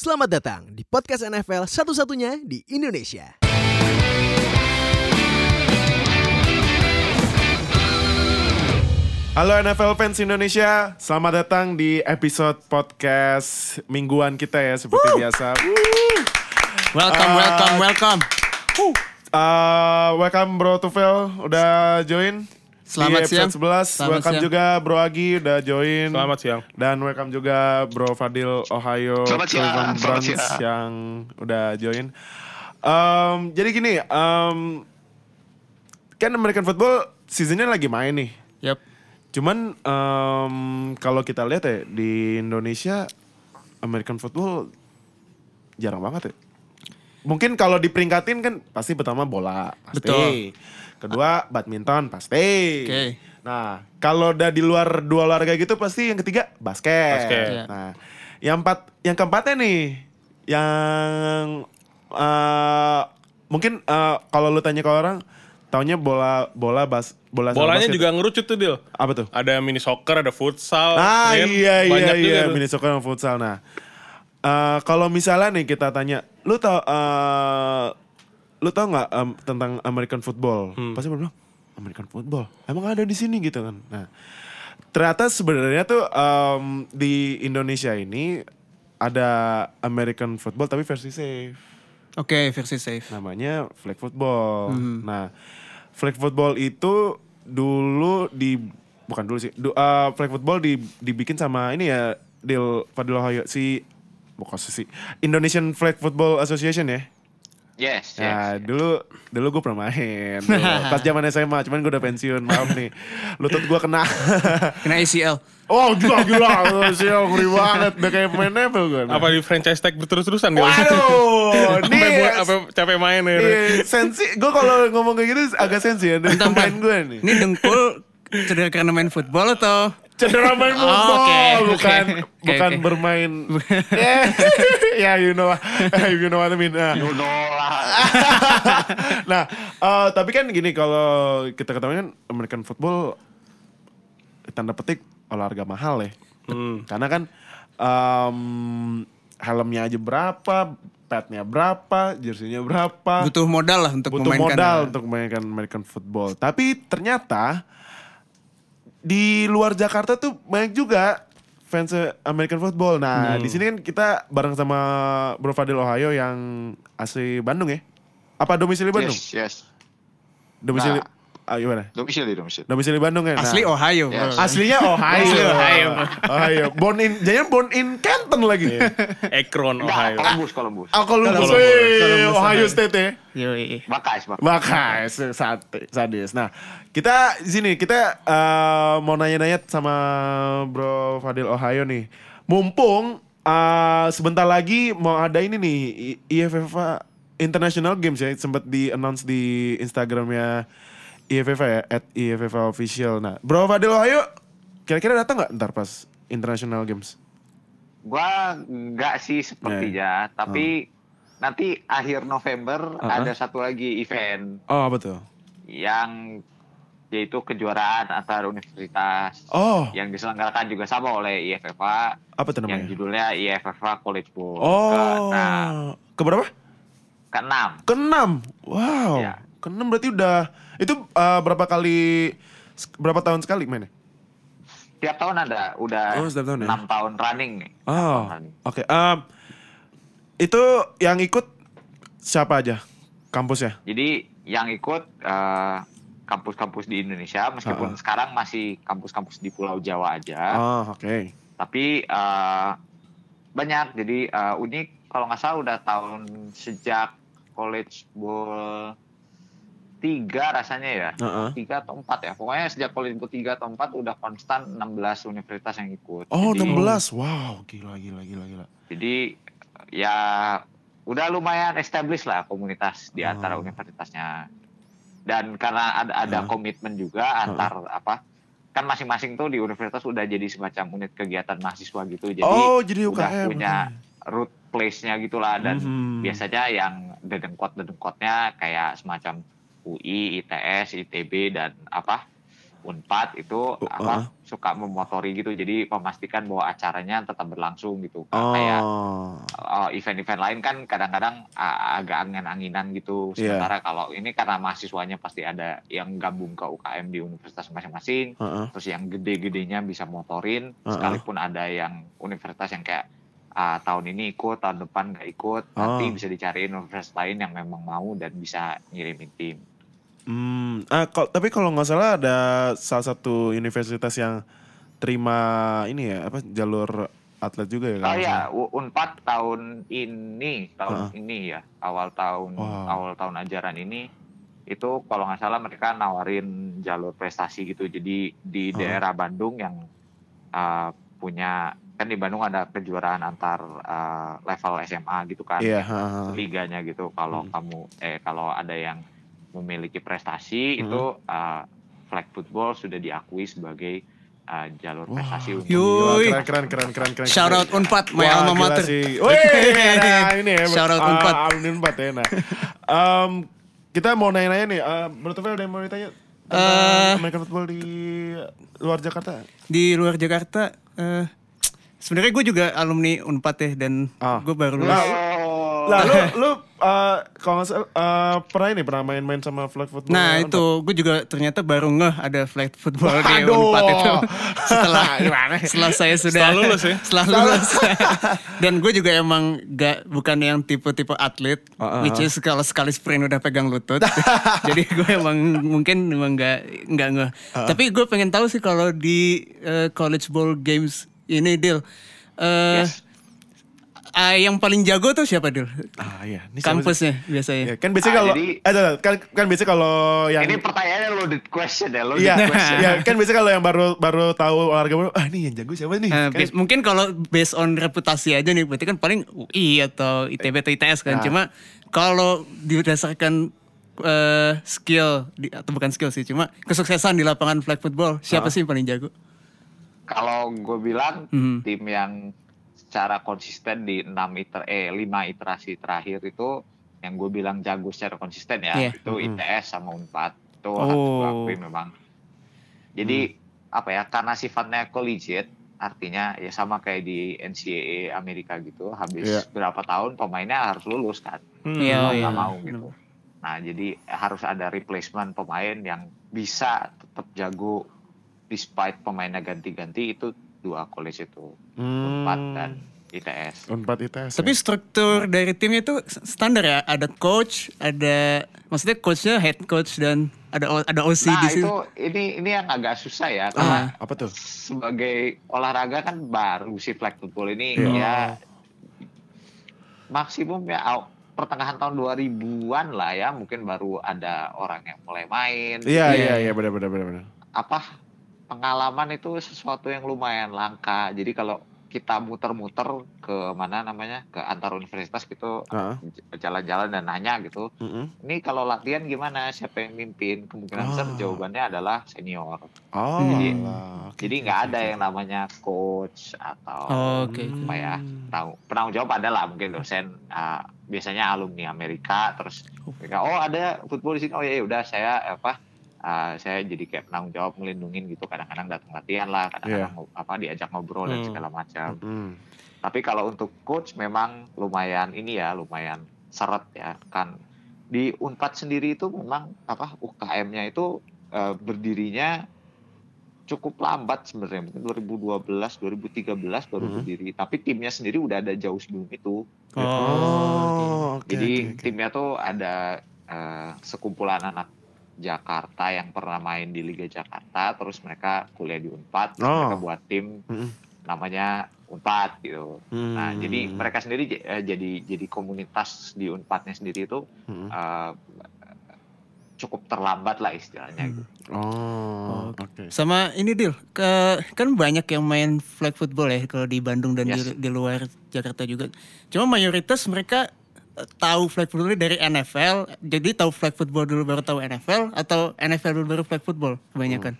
Selamat datang di podcast NFL satu-satunya di Indonesia. Halo NFL fans Indonesia, selamat datang di episode podcast mingguan kita ya seperti biasa. Welcome, Ah. welcome, welcome. Uh, welcome Bro Tufel udah join Selamat di siang. 11. Selamat welcome siang. juga Bro Agi udah join. Selamat siang. Dan welcome juga Bro Fadil Ohio Selamat siang, selamat siang. yang udah join. Um, jadi gini, um, kan American football seasonnya lagi main nih. Yap. Cuman em, kalau kita lihat ya di Indonesia American football jarang banget ya. Mungkin kalau diperingkatin kan pasti pertama bola pasti. Betul. Kedua badminton pasti. Oke. Nah kalau udah di luar dua olahraga gitu pasti yang ketiga basket. Basket. Iya. Nah yang empat yang keempatnya nih yang eh, mungkin eh, kalau lu tanya ke orang taunya bola bola bas bola Bolanya basket. juga ngerucut tuh Dil. apa tuh? Ada mini soccer, ada futsal. Ah ya kan? iya iya Banyak juga iya tuh. mini soccer sama futsal. Nah, eh, kalau misalnya nih kita tanya, lu tau eh, lu tau nggak em, tentang American football? Hmm. Pasti bilang American football. Emang ada di sini gitu kan? Nah, ternyata sebenarnya tuh em, di Indonesia ini ada American football tapi versi safe. Oke, versi safe. Namanya flag football. Hmm. Nah, flag football itu dulu di bukan dulu sih. Du, eh, flag football di, dibikin sama ini ya Dil Fadil si bukan sih Indonesian Flag Football Association ya. Yes, yes. Nah, dulu dulu gue pernah main dulu. pas zaman SMA, cuman gue udah pensiun, maaf nih. Lutut gue kena. Kena ACL. oh, gila gila. Sih, ngeri banget. Udah kayak pemain NFL gue. Apa di franchise tag berterus-terusan? Waduh, nih buat- apa capek main ya. Iya, sensi. Gue kalau ngomong kayak gitu agak sensi ya dari pemain gue nih. Ini dengkul cedera karena main football atau? Cedera main Oh, football, oke, bukan oke. bukan Oke. bermain. Ya, yeah, you know, you know what I mean. Nah, You know lah. nah, eh, tapi kan gini kalau kita ketahui kan American football tanda petik olahraga mahal ya. Hmm. Karena kan em, helmnya aja berapa, padnya berapa, jersey-nya berapa. Butuh modal lah untuk butuh memainkan. modal untuk memainkan American football. Tapi ternyata di luar Jakarta tuh banyak juga fans American football. Nah, Hmm. di sini kan kita bareng sama Bro Fadil Ohio yang asli Bandung ya. Apa domisili Bandung? Yes, yes. Domisili Nah. Ah, gimana? Domisili, domisili. Domisili Bandung ya. Nah, Asli Ohio. Yes. Aslinya Ohio. Asli Ohio. Ohio. Born in, jangan born in Canton lagi. Akron, Enggak, Ohio. Columbus, Columbus. Oh, Columbus. Columbus. Columbus, Ohio Ohio. State ya. Yoi. Bakas. Makas, sate, sadis. Nah, kita di sini kita eh, mau nanya-nanya sama Bro Fadil Ohio nih. Mumpung eh, sebentar lagi mau ada ini nih IFFA International Games ya, sempat di announce di Instagramnya IFFA ya, at IFFA official. Nah, Bro Fadil Ohio, kira-kira datang nggak ntar pas International Games? Gua enggak sih sepertinya, tapi nanti akhir November Uh-uh. ada satu lagi event Oh, betul. yang yaitu kejuaraan antar universitas Oh, yang diselenggarakan juga sama oleh IFFA apa yang namanya? judulnya IFFA College Bowl. Oh, Ke-6. keberapa? Ke-6. Keenam. Wow. Iya. Keenam berarti udah itu uh, berapa kali berapa tahun sekali mainnya? Tiap tahun ada, udah Oh, setiap tahun ya? 6 tahun running nih. Oh. Oke. Um, itu yang ikut siapa aja? Kampusnya? Jadi yang ikut eh, kampus-kampus di Indonesia, meskipun Uh-uh. sekarang masih kampus-kampus di Pulau Jawa aja, Oh, oke. tapi eh, banyak. Jadi eh, unik kalau nggak salah udah tahun sejak College Bowl tiga rasanya ya, Heeh. tiga atau empat ya. Pokoknya sejak Bowl tiga atau empat udah konstan 16 universitas yang ikut. Oh, Jadi- 16. Wow, gila gila gila gila. Jadi ya udah lumayan established lah komunitas di antara Oh. universitasnya. Dan karena ada ada Hah? komitmen juga antar apa kan masing-masing tuh di universitas udah jadi semacam unit kegiatan mahasiswa gitu. Jadi oh, jadi udah UKM. punya root place-nya gitulah dan Mhm. biasanya yang dedengkot-dedengkotnya kayak semacam UI, ITS, ITB dan apa Unpad itu Uh, apa suka memotori gitu jadi memastikan bahwa acaranya tetap berlangsung gitu Oh. kayak uh, event-event lain kan kadang-kadang uh, agak angin-anginan gitu. Iya. Sementara kalau ini karena mahasiswanya pasti ada yang gabung ke UKM di universitas masing-masing, Heeh. terus yang gede-gedenya bisa motorin, Uh-uh. sekalipun ada yang universitas yang kayak ah, tahun ini ikut, tahun depan nggak ikut, nanti Oh. bisa dicariin universitas lain yang memang mau dan bisa ngirimin tim. Hmm, ah, kal- tapi kalau nggak salah ada salah satu universitas yang terima ini ya apa jalur atlet juga ya? Oh ya? U- Unpad tahun ini, tahun Uh-uh. ini ya, awal tahun Wow. awal tahun ajaran ini itu kalau nggak salah mereka nawarin jalur prestasi gitu. Jadi di Uh-huh. daerah Bandung yang uh, punya kan di Bandung ada kejuaraan antar uh, level SMA gitu kan, Iya. ha, ha. liganya gitu. Kalau Hmm. kamu eh kalau ada yang memiliki prestasi Hmm. itu uh, flag football sudah diakui sebagai uh, jalur prestasi untuk Yoi. Gila, keren, keren, keren, keren, keren. Shout out Unpad, my Wah, alma mater. sih. Wih, ada ini ya. Shout out ah, Unpad. Alumni Unpad ya. Nah. Em, kita mau nanya-nanya nih, uh, Bro Tufel ada yang mau ditanya tentang Eh. American football di luar Jakarta? Di luar Jakarta, eh sebenarnya gue juga alumni Unpad ya dan Ah. gue baru lulus. Lah, lu lu uh, kalau nggak salah uh, pernah ini pernah main-main sama flag football? Nah Unpad? itu gue juga ternyata baru ngeh ada flag football di Aduh. Unpad itu setelah setelah saya sudah Setelah lulus ya? setelah lulus dan gue juga emang gak bukan yang tipe-tipe atlet Uh-uh. which is kalau sekali sprint udah pegang lutut jadi gue emang mungkin emang gak nggak ngeh Uh-uh. tapi gue pengen tahu sih kalau di eh, college ball games ini deal eh Yes. Ah, yang paling jago tuh siapa deal Ah iya, ini siapa kampusnya biasanya Ya, kan biasanya Ah, kalau jadi- eh, ada- kan kan biasanya kalau yang Ini pertanyaannya loaded question ya, loaded Iya, question. iya, kan biasanya kalau yang baru baru tahu olahraga baru, ah ini yang jago siapa nih? Eh, Kan- bas- mungkin kalau based on reputasi aja nih, berarti kan paling UI atau ITB atau ITS kan. Nah. Cuma kalau didasarkan eh, skill di- atau bukan skill sih, cuma kesuksesan di lapangan flag football, siapa Ah. sih yang paling jago? Kalau gue bilang Mhm. tim yang secara konsisten di 6 iter eh 5 iterasi terakhir itu yang gue bilang jago secara konsisten ya, Iya. itu. ITS sama Unpad. Itu Oh. harus gue memang. Jadi apa ya? Karena sifatnya collegiate artinya ya sama kayak di NCAA Amerika gitu habis Iya. berapa tahun pemainnya harus lulus kan Iya, mau iya. nggak mau gitu nah jadi harus ada replacement pemain yang bisa tetap jago despite pemainnya ganti-ganti itu dua college itu Hmm. Unpad dan ITS Unpad ITS. Tapi ya? struktur dari timnya itu standar ya, ada coach, ada maksudnya coachnya head coach dan ada O- ada OC nah di situ. itu ini ini yang agak susah ya ah, karena apa tuh? sebagai olahraga kan baru si flag football ini Iya. ya maksimum ya pertengahan tahun 2000-an lah ya mungkin baru ada orang yang mulai main Iya, Iya, iya, iya. iya, benar benar benar benar. apa pengalaman itu sesuatu yang lumayan langka jadi kalau kita muter-muter ke mana namanya ke antar universitas gitu Heeh. jalan-jalan dan nanya gitu Mm-mm. ini kalau latihan gimana siapa yang mimpin kemungkinan besar Ah. jawabannya adalah senior Oh, Jadi- alah. Oke, jadi nggak ada yang namanya coach atau Oh, Oke. Hmm. apa ya tahu penanggung jawab adalah mungkin dosen uh, biasanya alumni Amerika terus mereka oh ada football di sini oh ya udah saya apa uh, saya jadi kayak penanggung jawab melindungin gitu kadang-kadang datang latihan lah kadang-kadang ngo- apa diajak ngobrol dan Hmm. segala macam Mm. tapi kalau untuk coach memang lumayan ini ya lumayan seret ya kan di Unpad sendiri itu memang apa UKM-nya itu uh, berdirinya cukup lambat sebenarnya mungkin 2012 2013 baru Mhm. berdiri tapi timnya sendiri udah ada jauh sebelum itu Oh, jadi oke, oke. timnya tuh ada eh, sekumpulan anak Jakarta yang pernah main di Liga Jakarta terus mereka kuliah di Unpad Oh. mereka buat tim namanya Unpad gitu Nah, Hmm. jadi mereka sendiri eh, jadi jadi komunitas di Unpadnya sendiri itu Mm-mm. eh, cukup terlambat lah istilahnya. gitu. Oh, oke. Sama ini deal, ke, kan banyak yang main flag football ya kalau di Bandung dan Yes. di, di luar Jakarta juga. Cuma mayoritas mereka tahu flag football dari NFL, jadi tahu flag football dulu baru tahu NFL atau NFL dulu baru flag football kebanyakan.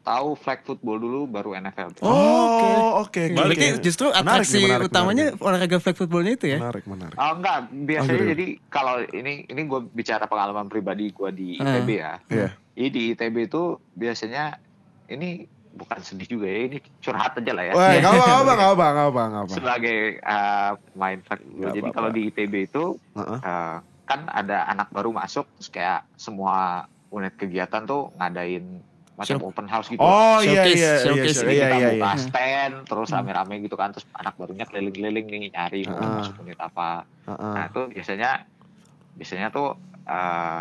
Tahu flag football dulu baru NFL. Oh, oke. oke, Berarti oke. justru Menarik atraksi menarik, utamanya menarik. olahraga flag footballnya itu ya. Menarik, menarik. Oh enggak, biasanya Oh, jadi kalau ini ini gue bicara pengalaman pribadi gue di Ah. ITB ya. Iya. Jadi di ITB itu biasanya ini bukan sedih juga ya ini curhat aja lah ya. Wah, nggak apa, nggak apa, nggak apa. Sebagai uh, main Jadi apa-apa. kalau di ITB itu Heeh. uh, kan ada anak baru masuk, terus kayak semua unit kegiatan tuh ngadain macam Show- open house gitu. Oh iya Showcase, iya iya showcase iya iya kita iya. buka iya. stand, terus rame-rame gitu kan, terus anak barunya keliling-keliling nih nyari mau Ah. masuk unit apa. Heeh. Nah itu biasanya biasanya tuh eh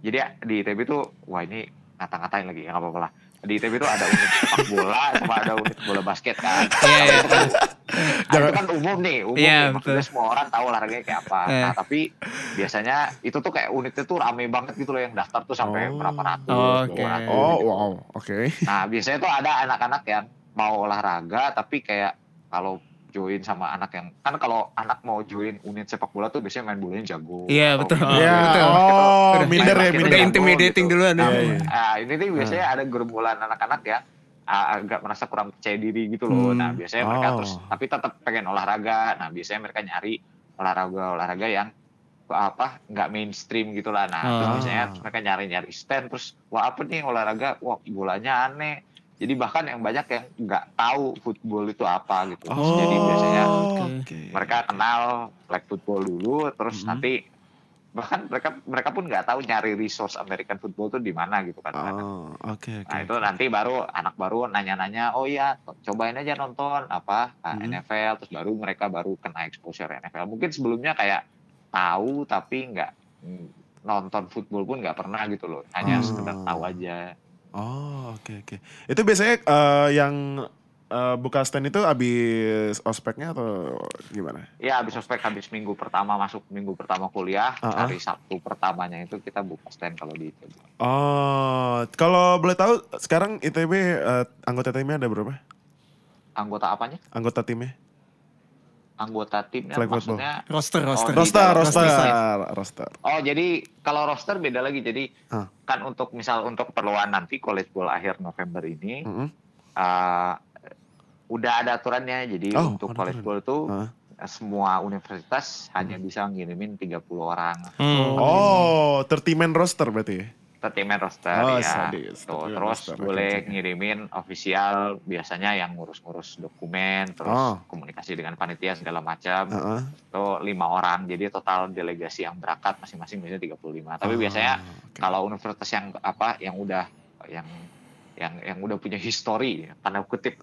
jadi di ITB tuh wah ini ngata-ngatain lagi ya nggak apa-apa lah. Di ITB tuh ada unit sepak bola sama ada unit bola basket kan. Iya, iya. Itu kan, ah, itu kan umum nih, umum Iya, nih. Maksudnya betul. semua orang tahu olahraganya kayak apa. Iya. Nah tapi biasanya itu tuh kayak unitnya tuh rame banget gitu loh yang daftar tuh sampai Oh. berapa ratus, Oh, berapa oke. ratus Oh gitu. wow, oke. Nah, biasanya tuh ada anak-anak yang mau olahraga tapi kayak kalau join sama anak yang kan kalau anak mau join unit sepak bola tuh biasanya main bolanya jago. Iya, Atau betul. main Iya, betul. oh, Udah- minder ya, minder. Udah intimidating gitu. duluan. Nah, Iya, iya. ah, ini tuh biasanya ada gerombolan anak-anak yang ah, agak merasa kurang percaya diri gitu loh. Hmm. Nah, biasanya mereka Oh. terus tapi tetap pengen olahraga. Nah, biasanya mereka nyari olahraga-olahraga yang apa nggak mainstream gitu lah. Nah, terus Oh. biasanya mereka nyari-nyari stand terus wah apa nih olahraga? Wah, bolanya aneh. Jadi bahkan yang banyak yang nggak tahu football itu apa gitu. Terus Oh, Jadi biasanya oke. mereka kenal flag football dulu terus Mhm. nanti bahkan mereka mereka pun nggak tahu nyari resource American football tuh di mana gitu kan. Oh, oke oke. Nah itu nanti baru anak baru nanya-nanya, oh iya cobain aja nonton apa ah, Mhm. NFL, terus baru mereka baru kena exposure NFL. Mungkin sebelumnya kayak tahu tapi nggak mm, nonton football pun nggak pernah gitu loh, hanya Oh. sekedar tahu aja. Oh, oke oke. Itu biasanya eh, yang eh, buka stand itu habis ospeknya atau gimana? Ya habis ospek habis minggu pertama masuk minggu pertama kuliah, Ah, ah. hari Sabtu pertamanya itu kita buka stand kalau di ITB. Oh, kalau boleh tahu sekarang ITB eh, anggota timnya ada berapa? Anggota apanya? Anggota timnya? Anggota timnya Flag football. maksudnya Roster, roster. Oh, Roster, roster, roster. roster. Oh jadi kalau roster beda lagi jadi Ah. kan untuk misal untuk keperluan nanti college bowl akhir November ini Mm-mm. uh, udah ada aturannya jadi Oh, untuk college aturan. bowl tuh Ah. semua universitas hanya bisa ngirimin 30 orang Hmm. Oh, 30 man roster berarti tertimen roster Oh, ya sadis. Tuh, 30 terus roster, boleh oke. ngirimin ofisial biasanya yang ngurus-ngurus dokumen terus Oh. komunikasi dengan panitia segala macam Heeh. itu lima orang jadi total delegasi yang berangkat masing-masing biasanya 35 tapi Oh, biasanya oke. kalau universitas yang apa yang udah yang yang yang udah punya histori tanda kutip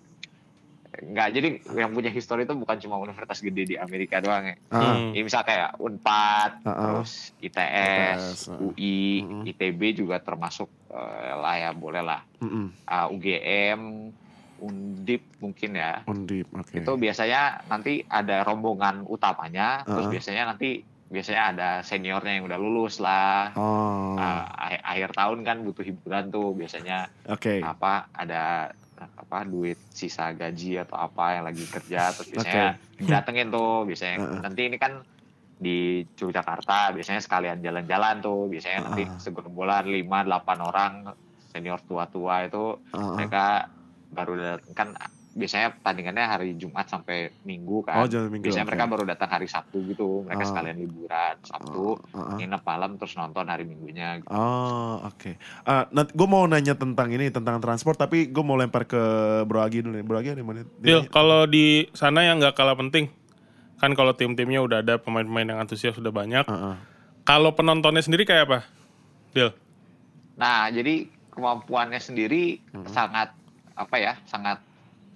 nggak jadi yang punya histori itu bukan cuma universitas gede di Amerika doang ya. Ah, Hmm. Ya, misal kayak Unpad, Ah, ah. terus ITS, ITS. UI, Mm-mm. ITB juga termasuk eh, lah ya boleh lah. mm-mm. Ah, UGM, Undip mungkin ya. Undip, oke. Itu biasanya nanti ada rombongan utamanya, terus Ah. biasanya nanti biasanya ada seniornya yang udah lulus lah. Oh, Ah, akhir, akhir tahun kan butuh hiburan tuh biasanya oke. apa ada apa duit sisa gaji atau apa yang lagi kerja terus biasanya datengin tuh biasanya Heeh. nanti ini kan di Yogyakarta biasanya sekalian jalan-jalan tuh biasanya nanti Heeh. segerombolan 5 8 orang senior tua-tua itu Heeh. mereka baru datang kan biasanya tandingannya hari Jumat sampai Minggu Oh, kan jangan minggu. biasanya oke. mereka baru datang hari Sabtu gitu mereka Oh. sekalian liburan Sabtu Oh, heeh. nginep malam terus nonton hari Minggunya gitu. Oh, oke. Ah, nanti gue mau nanya tentang ini tentang transport, tapi gue mau lempar ke Bro Agi dulu nih. Bro Agi ada mana? Dil, kalau di sana yang nggak kalah penting, kan kalau tim-timnya udah ada pemain-pemain yang antusias sudah banyak. Heeh. Kalau penontonnya sendiri kayak apa? Dil? Nah, jadi kemampuannya sendiri sangat apa ya, sangat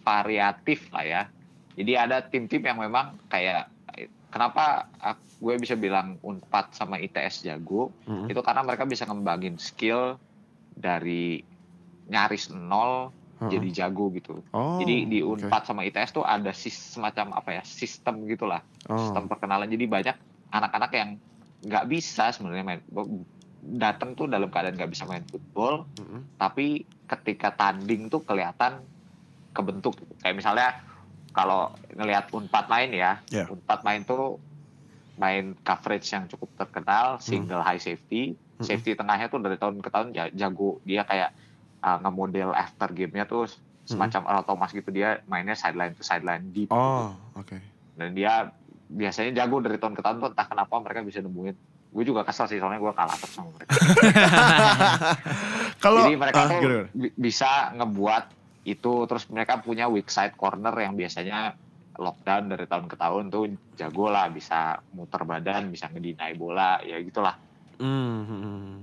variatif lah ya. Jadi ada tim-tim yang memang kayak kenapa gue bisa bilang Unpad sama ITS jago, Mm-mm. itu karena mereka bisa ngembangin skill dari nyaris nol Heeh. jadi jago gitu. Oh, Jadi di. Unpad sama ITS tuh ada sis- semacam apa ya, sistem gitulah. Oh. sistem perkenalan jadi banyak anak-anak yang nggak bisa sebenarnya main datang tuh dalam keadaan nggak bisa main football Mm-mm. tapi ketika tanding tuh kelihatan kebentuk gitu. kayak misalnya kalau ngelihat unpad main ya Ya. unpad main tuh main coverage yang cukup terkenal single high safety. Hmm. safety tengahnya tuh dari tahun ke tahun ja- jago. Dia kayak uh, ngemodel after game-nya tuh semacam Earl Thomas gitu. Dia mainnya sideline to sideline deep gitu. Oh, oke. dan dia biasanya jago dari tahun ke tahun tuh entah kenapa mereka bisa nemuin. Gue juga kesel sih soalnya gue kalah terus sama mereka. Kalau jadi mereka ah, tuh bisa ngebuat itu terus mereka punya weak side corner yang biasanya lockdown dari tahun ke tahun tuh jago lah bisa muter badan bisa ngedinai bola ya gitulah Hmm, hmm, hmm.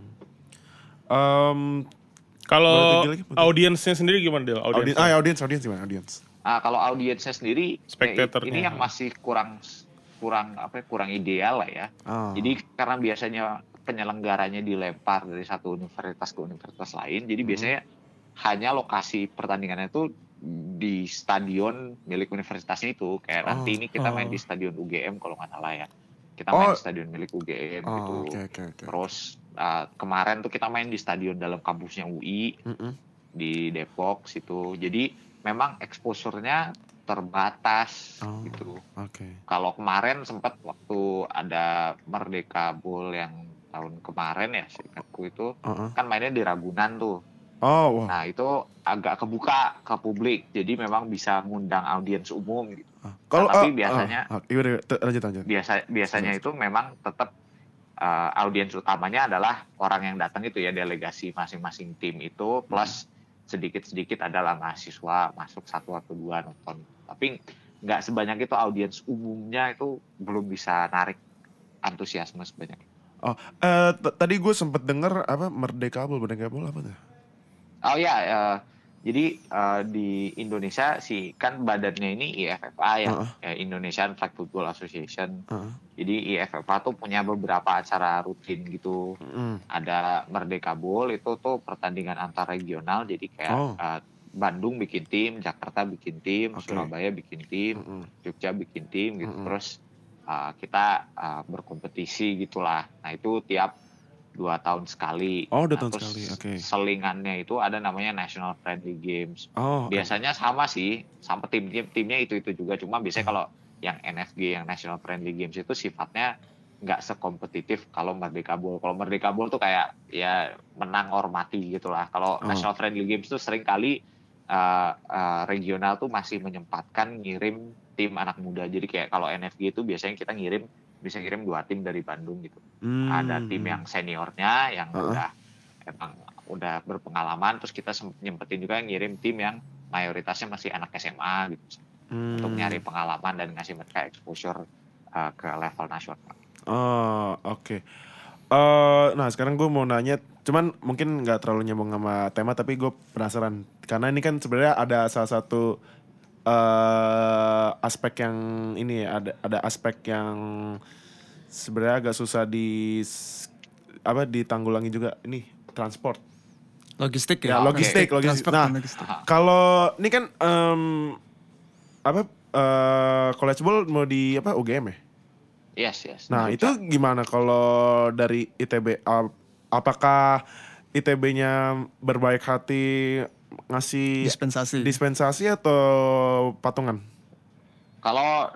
Em, Kalau audiensnya sendiri gimana Del? audiens, Audiens. ah, ya, audiens, audiens gimana? Audiens. Nah, kalau audiensnya sendiri eh, Spectatornya. ini yang masih kurang kurang apa ya, kurang ideal lah ya. Ah. Jadi karena biasanya penyelenggaranya dilempar dari satu universitas ke universitas lain, jadi biasanya hanya lokasi pertandingannya itu di stadion milik universitasnya itu. Kayak Oh, nanti ini kita main oh. di stadion UGM kalau nggak salah ya. Kita Oh. main di stadion milik UGM Oh, gitu. oke, oke, oke. Terus uh, kemarin tuh kita main di stadion dalam kampusnya UI Mm-mm. di Depok situ. Jadi memang exposure-nya terbatas Oh. gitu. Oke. Kalau kemarin sempat waktu ada Merdeka Bowl yang tahun kemarin ya, seingatku itu Uh-uh. kan mainnya di Ragunan tuh. Oh, wah. Nah itu agak kebuka ke publik, jadi memang bisa ngundang audiens umum. Gitu. Ah. Kalau tapi ah, biasanya- iya, te- lanjut lanjut. Biasa biasanya itu memang tetap uh, audiens utamanya adalah orang yang datang itu ya delegasi masing-masing tim itu plus sedikit-sedikit adalah mahasiswa masuk satu atau dua nonton. Tapi nggak sebanyak itu audiens umumnya itu belum bisa narik antusiasme sebanyak. Eh, t- tadi gue sempet denger apa Merdeka Bowl, Merdeka Bowl apa tuh? Oh ya, eh, jadi eh, di Indonesia sih kan badannya ini IFFA ya, Heeh. ya, Indonesian Flag Football Association. Heeh. Jadi IFFA tuh punya beberapa acara rutin gitu. Mm. Ada Merdeka Bowl itu tuh pertandingan antar regional. Jadi kayak Oh. eh, Bandung bikin tim, Jakarta bikin tim, Oke. Surabaya bikin tim, Mm-mm. Jogja bikin tim gitu. Mm-mm. Terus uh, kita uh, berkompetisi gitulah. Nah itu tiap dua tahun sekali. Oh, dua Nah, tahun sekali, oke. Selingannya itu ada namanya National Friendly Games. Oh, Biasanya sama sih, sama tim tim timnya itu itu juga. Cuma Hmm. biasanya kalau yang NFG yang National Friendly Games itu sifatnya nggak sekompetitif kalau Merdeka Bowl. Kalau Merdeka Bowl tuh kayak ya menang or mati gitulah. Kalau Oh. National Friendly Games tuh sering kali uh, uh, regional tuh masih menyempatkan ngirim tim anak muda. Jadi kayak kalau NFG itu biasanya kita ngirim bisa ngirim dua tim dari Bandung gitu. Hmm. Ada tim yang seniornya yang Uh-uh. udah emang udah berpengalaman terus kita nyempetin juga ngirim tim yang mayoritasnya masih anak SMA gitu Hmm. untuk nyari pengalaman dan ngasih mereka exposure uh, ke level nasional. Oh, oke. Eh, nah sekarang gue mau nanya, cuman mungkin nggak terlalu nyambung sama tema, tapi gue penasaran karena ini kan sebenarnya ada salah satu eh aspek yang ini ya, ada ada aspek yang sebenarnya agak susah di apa ditanggulangi juga ini transport. Logistik Ya, ya. logistik, logistik. Transport Nah. Kalau ini kan em, apa eh college ball mau di apa UGM ya? Yes, yes. Nah, Jogja. itu gimana kalau dari ITB? Ap- Apakah ITB-nya berbaik hati ngasih dispensasi. dispensasi atau patungan? kalau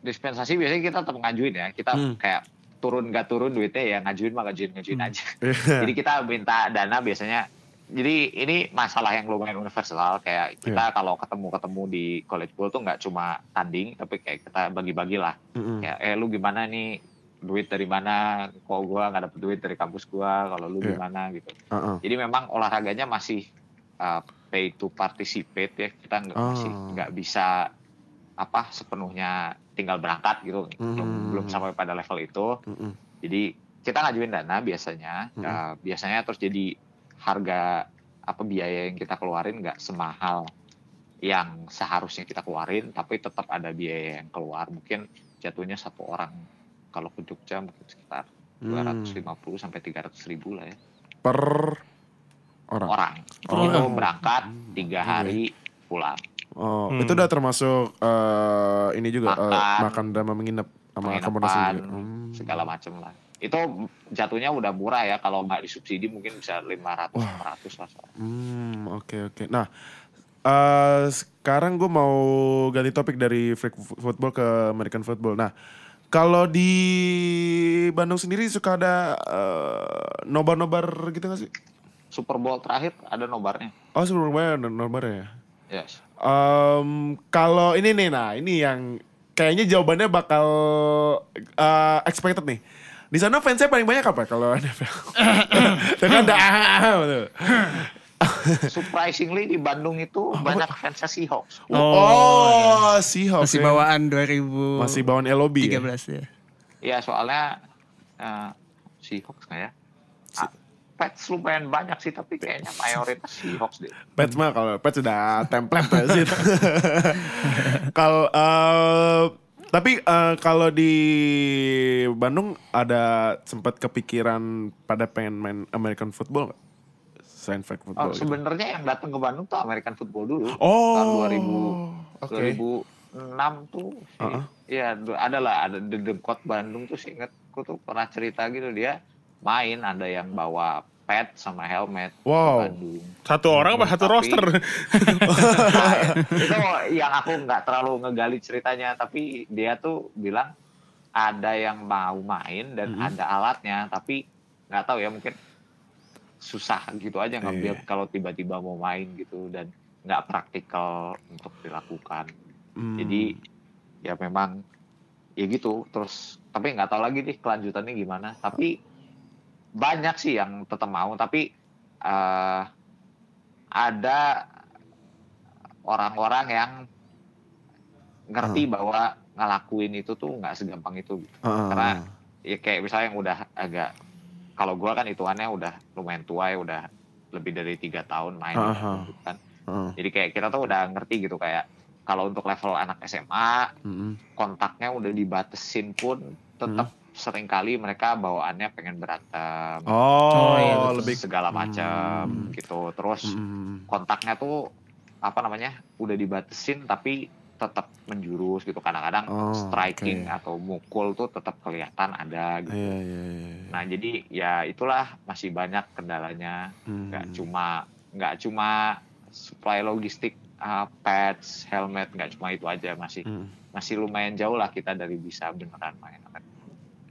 dispensasi biasanya kita tetap ngajuin ya. Kita Hmm. kayak turun nggak turun duitnya ya ngajuin mah ngajuin ngajuin Hmm. aja. Iya. Jadi kita minta dana biasanya. Jadi ini masalah yang lumayan universal kayak kita Iya. kalau ketemu-ketemu di college bowl tuh nggak cuma tanding tapi kayak kita bagi-bagi lah. Mm-mm. Kayak eh lu gimana nih duit dari mana? Kok gua nggak dapet duit dari kampus gua? Kalau lu Iya. gimana gitu. Uh-uh. Jadi memang olahraganya masih uh, pay to participate ya. Kita nggak Oh. masih nggak bisa apa sepenuhnya tinggal berangkat gitu. Belum, Hmm. belum sampai pada level itu. Mm-mm. Jadi kita ngajuin dana biasanya. Hmm. Uh, biasanya terus jadi harga apa biaya yang kita keluarin nggak semahal yang seharusnya kita keluarin, tapi tetap ada biaya yang keluar. Mungkin jatuhnya satu orang kalau ke Jogja mungkin sekitar Hmm. 250 sampai 300 ribu lah ya Per orang. orang. Oh. Itu berangkat tiga Iya. hari pulang. Oh, Hmm. itu udah termasuk eh, ini juga eh, Makan. makan dan menginap sama akomodasi. Hmm. segala macam lah. Itu jatuhnya udah murah ya kalau nggak disubsidi mungkin bisa 500 600 lah. Hmm, oke oke. Nah, eh sekarang gue mau ganti topik dari flag fo- football ke American football. Nah, kalau di Bandung sendiri suka ada eh, nobar-nobar gitu gak sih? Super Bowl terakhir ada nobarnya. Oh, sebelumnya ada nobar ya. Yes. Em, kalau ini nih, nah ini yang kayaknya jawabannya bakal eh, expected nih. Di sana fansnya paling banyak apa kalau NFL? Dengan ada ah, ah, ah, betul. surprisingly di Bandung itu banyak fansnya Seahawks. Oh, Seahawks. Masih ya. bawaan 2013 Masih bawaan LOB ya. ya. Iya soalnya eh, Seahawks nggak ya? Pets lumayan banyak sih tapi kayaknya mayoritas Seahawks deh. Pets mah kalau Pets sudah template ya sih. Kalau eh, tapi eh, kalau di Bandung ada sempat kepikiran pada pengen main American football nggak? Selain flag Oh, football. gitu. sebenarnya yang datang ke Bandung tuh American football dulu. Oh, tahun 2000 oke. 2006 tuh. Iya, du- ada lah ada The Demkot Bandung tuh sih ingetku tuh pernah cerita gitu dia main ada yang bawa pet sama helmet Wow. Bandung. Satu orang apa satu Tapi- roster? Nah, itu yang aku nggak terlalu ngegali ceritanya tapi dia tuh bilang ada yang mau main dan Mhm. ada alatnya tapi nggak tahu ya mungkin susah gitu aja ngambil Iya. kalau tiba-tiba mau main gitu dan nggak praktikal untuk dilakukan Hmm. jadi ya memang ya gitu terus tapi nggak tahu lagi nih kelanjutannya gimana tapi banyak sih yang tetap mau tapi eh, ada orang-orang yang ngerti bahwa ngelakuin itu tuh nggak segampang itu Ah, karena ya kayak misalnya yang udah agak kalau gua kan hitungannya udah lumayan tua ya udah lebih dari tiga tahun main Aha. gitu kan. Ah, jadi kayak kita tuh udah ngerti gitu kayak kalau untuk level anak SMA mm-mm. kontaknya udah dibatesin pun tetap sering kali mereka bawaannya pengen berantem Oh, Oh, iya, lebih segala macam Hmm. gitu terus Mm-mm. kontaknya tuh apa namanya udah dibatesin tapi tetap menjurus gitu kadang-kadang Oh, striking oke. atau mukul tuh tetap kelihatan ada gitu Iya, iya, iya. nah jadi ya itulah masih banyak kendalanya Hmm. cuma nggak cuma supply logistik uh, pads helmet nggak cuma itu aja masih Hmm. masih lumayan jauh lah kita dari bisa beneran main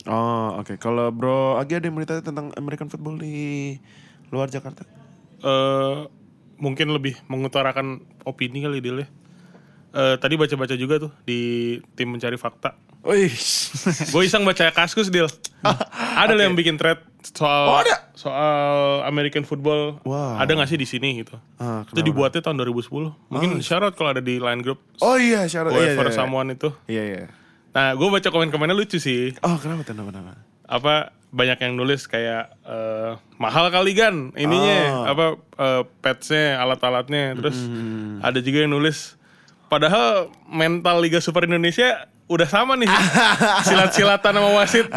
Oh, oke. Kalau Bro Agi ada yang ditanya tentang American football di luar Jakarta? eh mungkin lebih mengutarakan opini kali Dil ya. Eh, tadi baca-baca juga tuh di tim mencari fakta. Wih. Gue iseng baca kaskus Dil. ada loh yang bikin thread soal Oh, ada? soal American football. Wow. Ada gak sih di sini gitu? Ah, Itu dibuatnya tahun 2010. Mungkin syarat kalau ada di line group. Oh iya, syarat. Iya, iya, iya. someone itu. Iya, iya. Nah, gue baca komen-komennya lucu sih. Oh, kenapa tuh? Kenapa? kenapa? Apa banyak yang nulis kayak eh, mahal kali kan ininya Oh. apa eh, padsnya alat-alatnya terus Hmm. ada juga yang nulis padahal mental Liga Super Indonesia udah sama nih silat-silatan sama wasit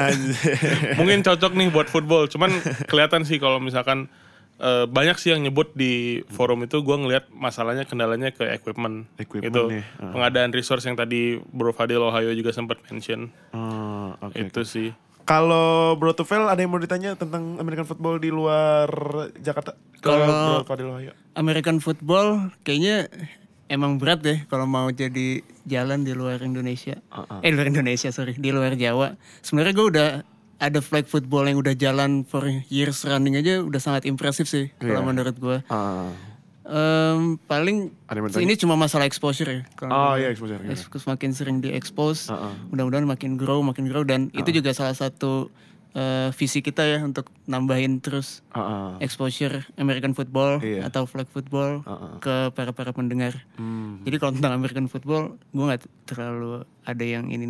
mungkin cocok nih buat football cuman kelihatan sih kalau misalkan eh, banyak sih yang nyebut di forum itu gue ngelihat masalahnya kendalanya ke equipment, Equipment gitu nih, ah. pengadaan resource yang tadi Bro Fadil Ohio juga sempat mention Oh, oke. itu sih Kalau Bro Tufel ada yang mau ditanya tentang American football di luar Jakarta? Kalau- Bro Fadil Wahyu. American football kayaknya emang berat deh kalau mau jadi jalan di luar Indonesia. Uh-uh. Eh luar Indonesia sorry, di luar Jawa. Sebenarnya gue udah ada flag football yang udah jalan for years running aja udah sangat impresif sih kalau Iya. menurut gue. Ah. Em, paling ini cuma masalah exposure ya. Kalau Oh iya exposure. gimana? Exposure makin sering diekspos, Uh-uh. mudah-mudahan makin grow, makin grow dan itu juga salah satu eh, visi kita ya untuk nambahin terus Ah, ah. exposure American football Iya. atau flag football Uh-uh. ke para para pendengar. Hmm. Jadi kalau tentang American football, gue nggak terlalu ada yang ini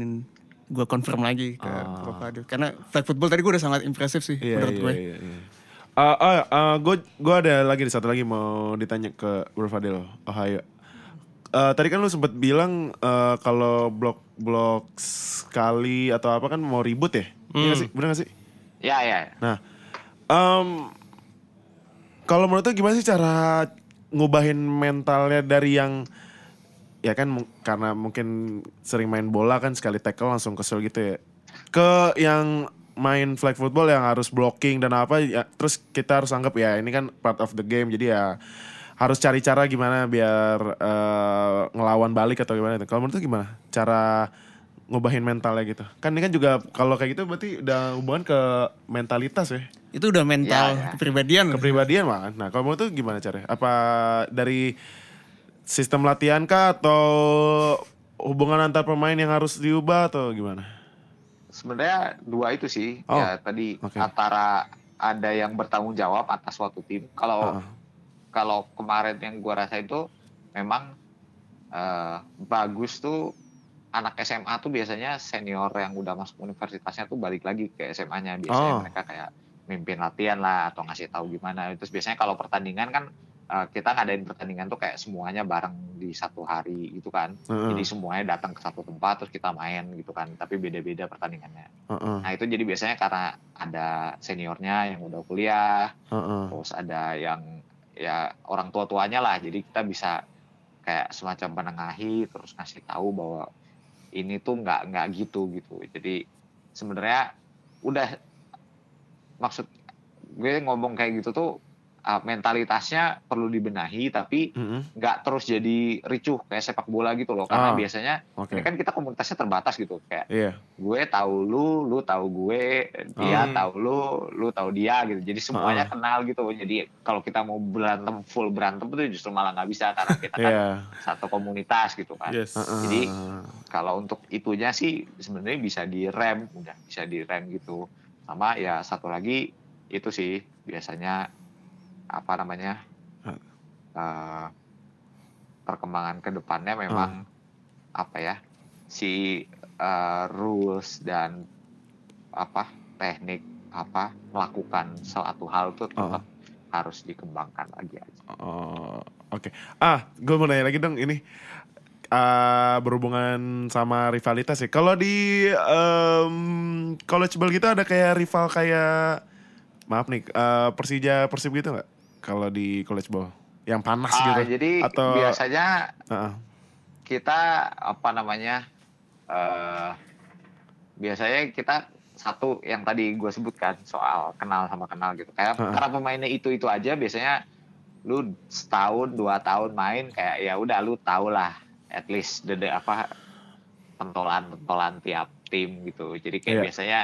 gue confirm lagi ke Prof. Adil. Karena flag football tadi gue udah sangat impresif sih Iya, menurut iya, gue. iya, iya. Ah, ah, ah, gue gue ada lagi satu lagi mau ditanya ke Bro Fadil Ohio. Eh, tadi kan lu sempat bilang eh, kalau blok blok sekali atau apa kan mau ribut ya? Iya nggak sih? Bener gak sih? ya ya Nah, em, kalau menurut lu gimana sih cara ngubahin mentalnya dari yang ya kan karena mungkin sering main bola kan sekali tackle langsung kesel gitu ya. Ke yang main flag football yang harus blocking dan apa ya, terus kita harus anggap ya ini kan part of the game jadi ya harus cari cara gimana biar eh, ngelawan balik atau gimana itu. Kalau menurut lu gimana cara ngubahin mentalnya gitu? Kan ini kan juga kalau kayak gitu berarti udah hubungan ke mentalitas ya. Itu udah mental Ya, ya. kepribadian. Kepribadian mah. Nah, kalau menurut tuh gimana caranya? Apa dari sistem latihan kah atau hubungan antar pemain yang harus diubah atau gimana? sebenarnya dua itu sih Oh, ya tadi oke. antara ada yang bertanggung jawab atas suatu tim kalau Ah. kalau kemarin yang gua rasa itu memang eh, bagus tuh anak SMA tuh biasanya senior yang udah masuk universitasnya tuh balik lagi ke SMA-nya biasanya Oh. mereka kayak mimpin latihan lah atau ngasih tahu gimana terus biasanya kalau pertandingan kan eh, kita ngadain pertandingan tuh kayak semuanya bareng di satu hari gitu kan. Heeh, jadi semuanya datang ke satu tempat terus kita main gitu kan. Tapi beda-beda pertandingannya. Heeh, nah itu jadi biasanya karena ada seniornya yang udah kuliah heeh. terus ada yang ya orang tua tuanya lah. Jadi kita bisa kayak semacam menengahi terus ngasih tahu bahwa ini tuh nggak nggak gitu gitu. Jadi sebenarnya udah maksud gue ngomong kayak gitu tuh uh, mentalitasnya perlu dibenahi tapi nggak terus jadi ricuh kayak sepak bola gitu loh karena Ah. biasanya Oke. ini kan kita komunitasnya terbatas gitu kayak Iya. gue tahu lu, lu tahu gue, dia Hmm. tahu lu, lu tahu dia gitu. Jadi semuanya Ah. kenal gitu. Jadi kalau kita mau berantem full berantem itu justru malah nggak bisa karena kita kan Iya. satu komunitas gitu kan. Yes. Heeh. Jadi kalau untuk itunya sih sebenarnya bisa direm, udah bisa direm gitu. Sama ya satu lagi itu sih biasanya apa namanya Ah. eh, perkembangan ke depannya memang apa ya si eh, rules dan apa teknik apa melakukan suatu hal tuh tetap harus dikembangkan lagi aja. Oh, oke. Ah, gue mau nanya lagi dong ini ah, berhubungan sama rivalitas ya. Kalau di em, college ball gitu ada kayak rival kayak maaf nih eh, Persija Persib gitu nggak? Kalau di college ball yang panas Ah, gitu. jadi Atau- biasanya Heeh. kita apa namanya eh biasanya kita satu yang tadi gue sebutkan soal kenal sama kenal gitu kayak Heeh. karena pemainnya itu itu aja biasanya lu setahun dua tahun main kayak ya udah lu tau lah at least the- apa pentolan pentolan tiap tim gitu jadi kayak Iya. biasanya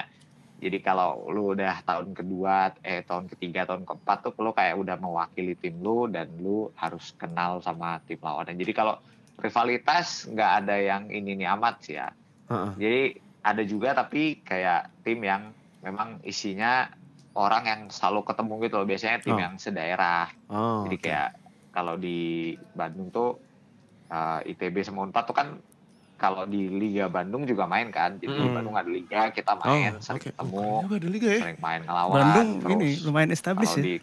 jadi kalau lu udah tahun kedua eh tahun ketiga tahun keempat tuh lu kayak udah mewakili tim lu dan lu harus kenal sama tim lawannya jadi kalau rivalitas nggak ada yang ini nih amat sih ya Heeh. jadi ada juga tapi kayak tim yang memang isinya orang yang selalu ketemu gitu loh. Biasanya tim Oh. yang sedaerah. Oh, Jadi oke. kayak kalau di Bandung tuh uh, ITB sama Unpad tuh kan kalau di Liga Bandung juga main kan. Jadi di Mm. Bandung ada liga, kita main, Oh, sering oke. ketemu, Oh, ada liga ya? sering main ngelawan. Bandung terus ini lumayan established ya. di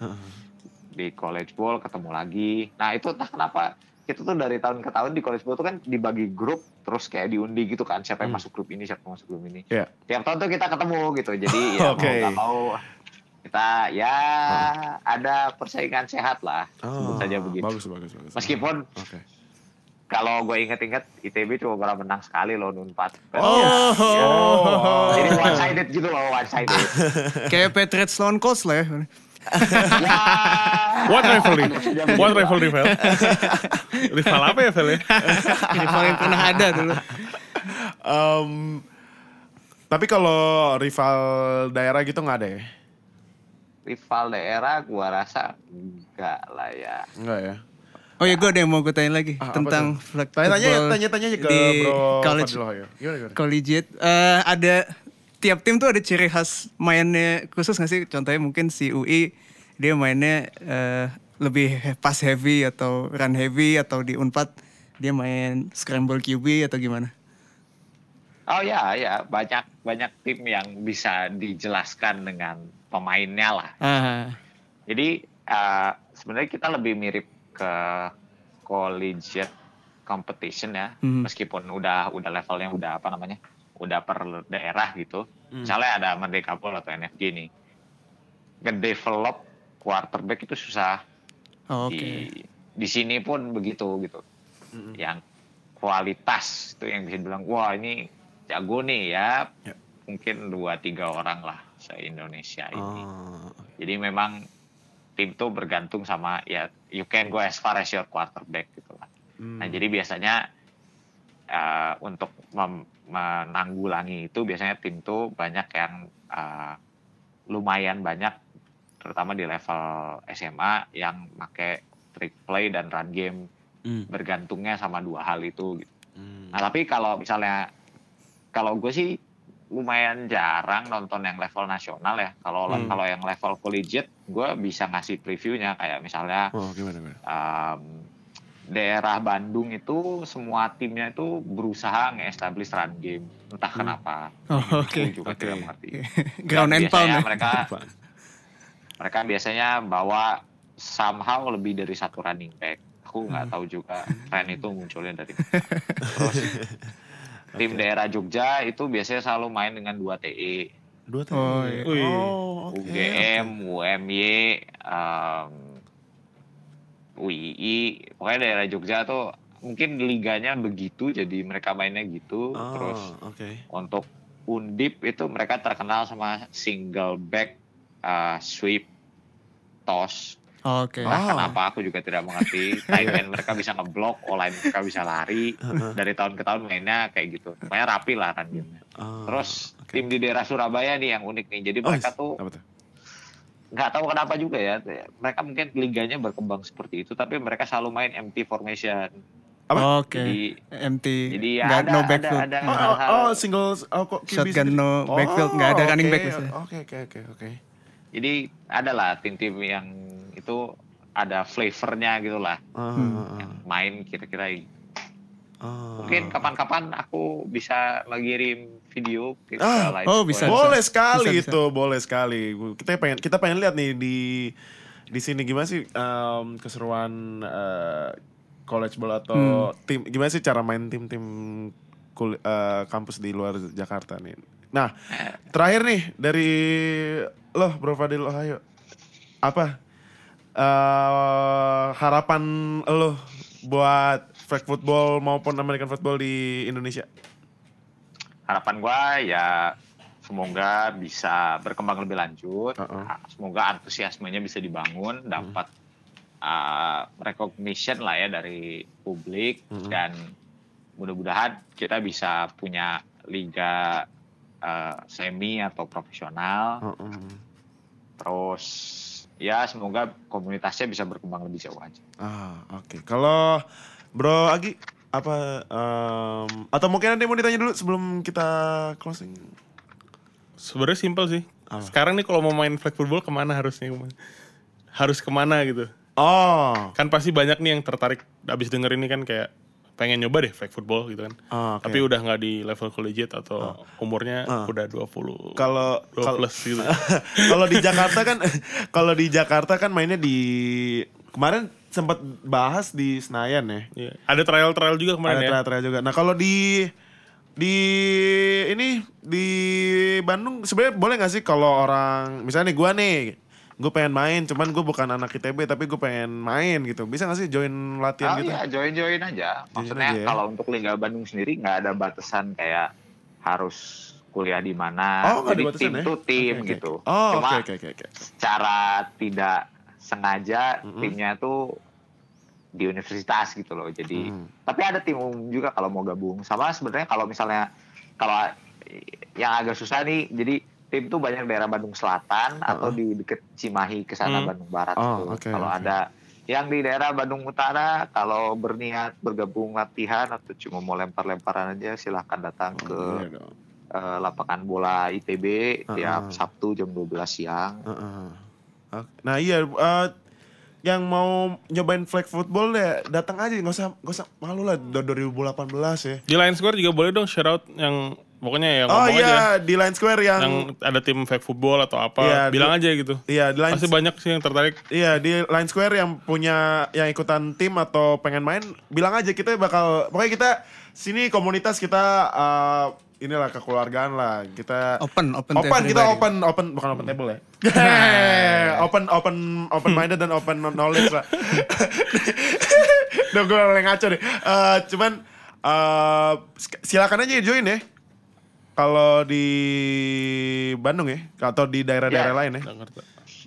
di college ball ketemu lagi. Nah itu entah kenapa kita tuh dari tahun ke tahun di college ball tuh kan dibagi grup terus kayak diundi gitu kan siapa yang Hmm. masuk grup ini siapa yang masuk grup ini. Iya. Tiap tahun tuh kita ketemu gitu. Jadi ya Oke. mau nggak mau kita ya ada persaingan sehat lah. Oh, Sebut saja begitu. Bagus, bagus, bagus. Meskipun Oke. Kalau gue inget-inget ITB cuma pernah menang sekali loh Unpad. Oh, Jadi one sided gitu loh one sided. kayak Patriots lawan Colts lah ya. ya. What rivalry? What rivalry, Vel? Rival apa ya, Vel ya? Ini paling pernah ada dulu. Em, tapi kalau rival daerah gitu nggak ada ya? Rival daerah gua rasa enggak lah ya. Enggak ya? Oh ya gue ada yang mau gue tanya lagi Ah, tentang flag Tanya-tanya, football tanya-tanya aja ke di Bro college. Gimana, gimana? collegiate. Eh, ada tiap tim tuh ada ciri khas mainnya khusus nggak sih? Contohnya mungkin si UI dia mainnya eh, lebih pass heavy atau run heavy atau di Unpad dia main scramble QB atau gimana? Oh ya, ya banyak banyak tim yang bisa dijelaskan dengan pemainnya lah. Ah, Jadi eh, sebenarnya kita lebih mirip ke collegiate competition ya, Mhm. meskipun udah udah levelnya udah apa namanya, udah per daerah gitu. Hmm. Misalnya ada Merdeka Bowl atau NFG nih, ngedevelop quarterback itu susah. oh, oke. Di di sini pun begitu gitu. Mm-mm. Yang kualitas itu yang bisa bilang wah ini jago nih ya. Ya. Mungkin dua tiga orang lah se Indonesia ini. Oh, Jadi memang tim tuh bergantung sama ya you can go as far as your quarterback gitu lah. hmm. Nah jadi biasanya eh, untuk menanggulangi itu biasanya tim tuh banyak yang eh, lumayan banyak terutama di level SMA yang pakai trick play dan run game Hmm. bergantungnya sama dua hal itu. Gitu. Hmm. Nah tapi kalau misalnya kalau gue sih lumayan jarang nonton yang level nasional ya. Kalau Hmm. kalau yang level collegiate, gue bisa ngasih previewnya kayak misalnya Oh, gimana gimana? um, daerah Bandung itu semua timnya itu berusaha nge-establish run game. Entah Hmm. kenapa. Oh, Aku oke. juga Oke. tidak mengerti. Ground and pound ya. mereka mereka biasanya bawa somehow lebih dari satu running back. Aku Hmm. nggak tahu juga tren itu munculnya dari. Terus tim daerah Jogja itu biasanya selalu main dengan dua TE. Dua tahun. Oh, iya. Wih. Oh, oke. UGM, UMY, um, UII, pokoknya daerah Jogja tuh mungkin liganya begitu, jadi mereka mainnya gitu. Oh, Terus oke. untuk Undip itu mereka terkenal sama single back uh, sweep toss. Oke. Oh. Nah, kenapa aku juga tidak mengerti. End mereka bisa ngeblok, online mereka bisa lari. Dari tahun ke tahun mainnya kayak gitu. Pokoknya rapi lah kan. Oh, Terus oke. tim di daerah Surabaya nih yang unik nih. Jadi Oh, mereka tuh apa tuh? nggak tahu kenapa juga ya. Mereka mungkin liganya berkembang seperti itu, tapi mereka selalu main empty formation. Oke. Jadi MT. jadi ya Nggak- ada, no ada, backfield. ada Oh, oh, hal-hal. oh, single oh kok QB Shotgun, no backfield, nggak ada running oke, back biasanya. Oke, oke, oke, oke. Jadi ada lah tim-tim yang itu ada flavornya gitu lah. Ah, Hmm. ah, Yang main kira-kira ah. mungkin kapan-kapan aku bisa mengirim video ke Ah, live oh, bisa. boleh sekali Bisa, bisa. itu, boleh sekali. Kita pengen kita pengen lihat nih di di sini gimana sih em, keseruan eh, college ball atau tim gimana sih cara main tim-tim kul- eh, kampus di luar Jakarta nih. Nah, terakhir nih dari lo Bro Fadil Ohio. Apa eh harapan lo buat flag football maupun American football di Indonesia? harapan gua ya semoga bisa berkembang lebih lanjut. Uh-uh. Nah, Semoga antusiasmenya bisa dibangun, dapat uh, recognition lah ya dari publik Mm-mm. dan mudah-mudahan kita bisa punya liga uh, semi atau profesional. Heeh. Terus ya semoga komunitasnya bisa berkembang lebih jauh aja. Ah, oke. Kalau Bro Agi apa em, atau mungkin ada yang mau ditanya dulu sebelum kita closing? Sebenarnya simpel sih. Apa? Sekarang nih kalau mau main flag football ke mana harusnya? Harus ke mana gitu? Oh, Kan pasti banyak nih yang tertarik abis denger ini kan kayak pengen nyoba deh flag football gitu kan. ah, oke. Tapi udah nggak di level collegiate atau umurnya Ah. udah 20 kalau 20 kalau plus gitu. kalau di Jakarta kan kalau di Jakarta kan mainnya di kemarin sempat bahas di Senayan ya. Iya. Ada trial-trial juga kemarin Ada ya. trial-trial juga. Nah, kalau di di ini di Bandung sebenarnya boleh nggak sih kalau orang misalnya nih gua nih gue pengen main cuman gue bukan anak ITB tapi gue pengen main gitu bisa nggak sih join latihan Oh gitu iya, join-join aja. Maksudnya aja ya. kalau untuk Liga Bandung sendiri nggak ada batasan kayak harus kuliah di mana. Oh, Jadi tim ya? tuh tim oke, gitu. oke. oh Cuma oke oke oke oke secara tidak sengaja Mm-mm. timnya tuh di universitas gitu loh. Jadi Hmm. tapi ada tim umum juga kalau mau gabung. Sama sebenarnya kalau misalnya kalau yang agak susah nih, jadi tim tuh banyak daerah Bandung Selatan atau di deket Cimahi ke sana Hmm. Bandung Barat Oh, tuh. oke, kalau oke. ada yang di daerah Bandung Utara, kalau berniat bergabung latihan atau cuma mau lempar-lemparan aja, silahkan datang ke Oh, iya dong. eh, lapangan bola ITB Uh-uh. tiap Sabtu jam 12 siang. Heeh. Oke. Nah iya eh, yang mau nyobain flag football ya datang aja nggak usah nggak usah malu lah do- 2018 ya. Di Lion Square juga boleh dong shout out yang pokoknya ya oh iya aja. di Line Square yang, Yang ada tim flag football atau apa, Iya, bilang di- aja gitu. iya di Line Pasti banyak sih yang tertarik. Iya di Line Square yang punya yang ikutan tim atau pengen main bilang aja kita bakal pokoknya kita sini komunitas kita eh, inilah kekeluargaan lah kita Open, open. open kita everybody. open open bukan open table ya open open open minded dan open knowledge lah Duh gue ngaco deh Eh, cuman eh, sik- silakan aja join ya kalau di Bandung ya atau di daerah-daerah Ya. lain ya.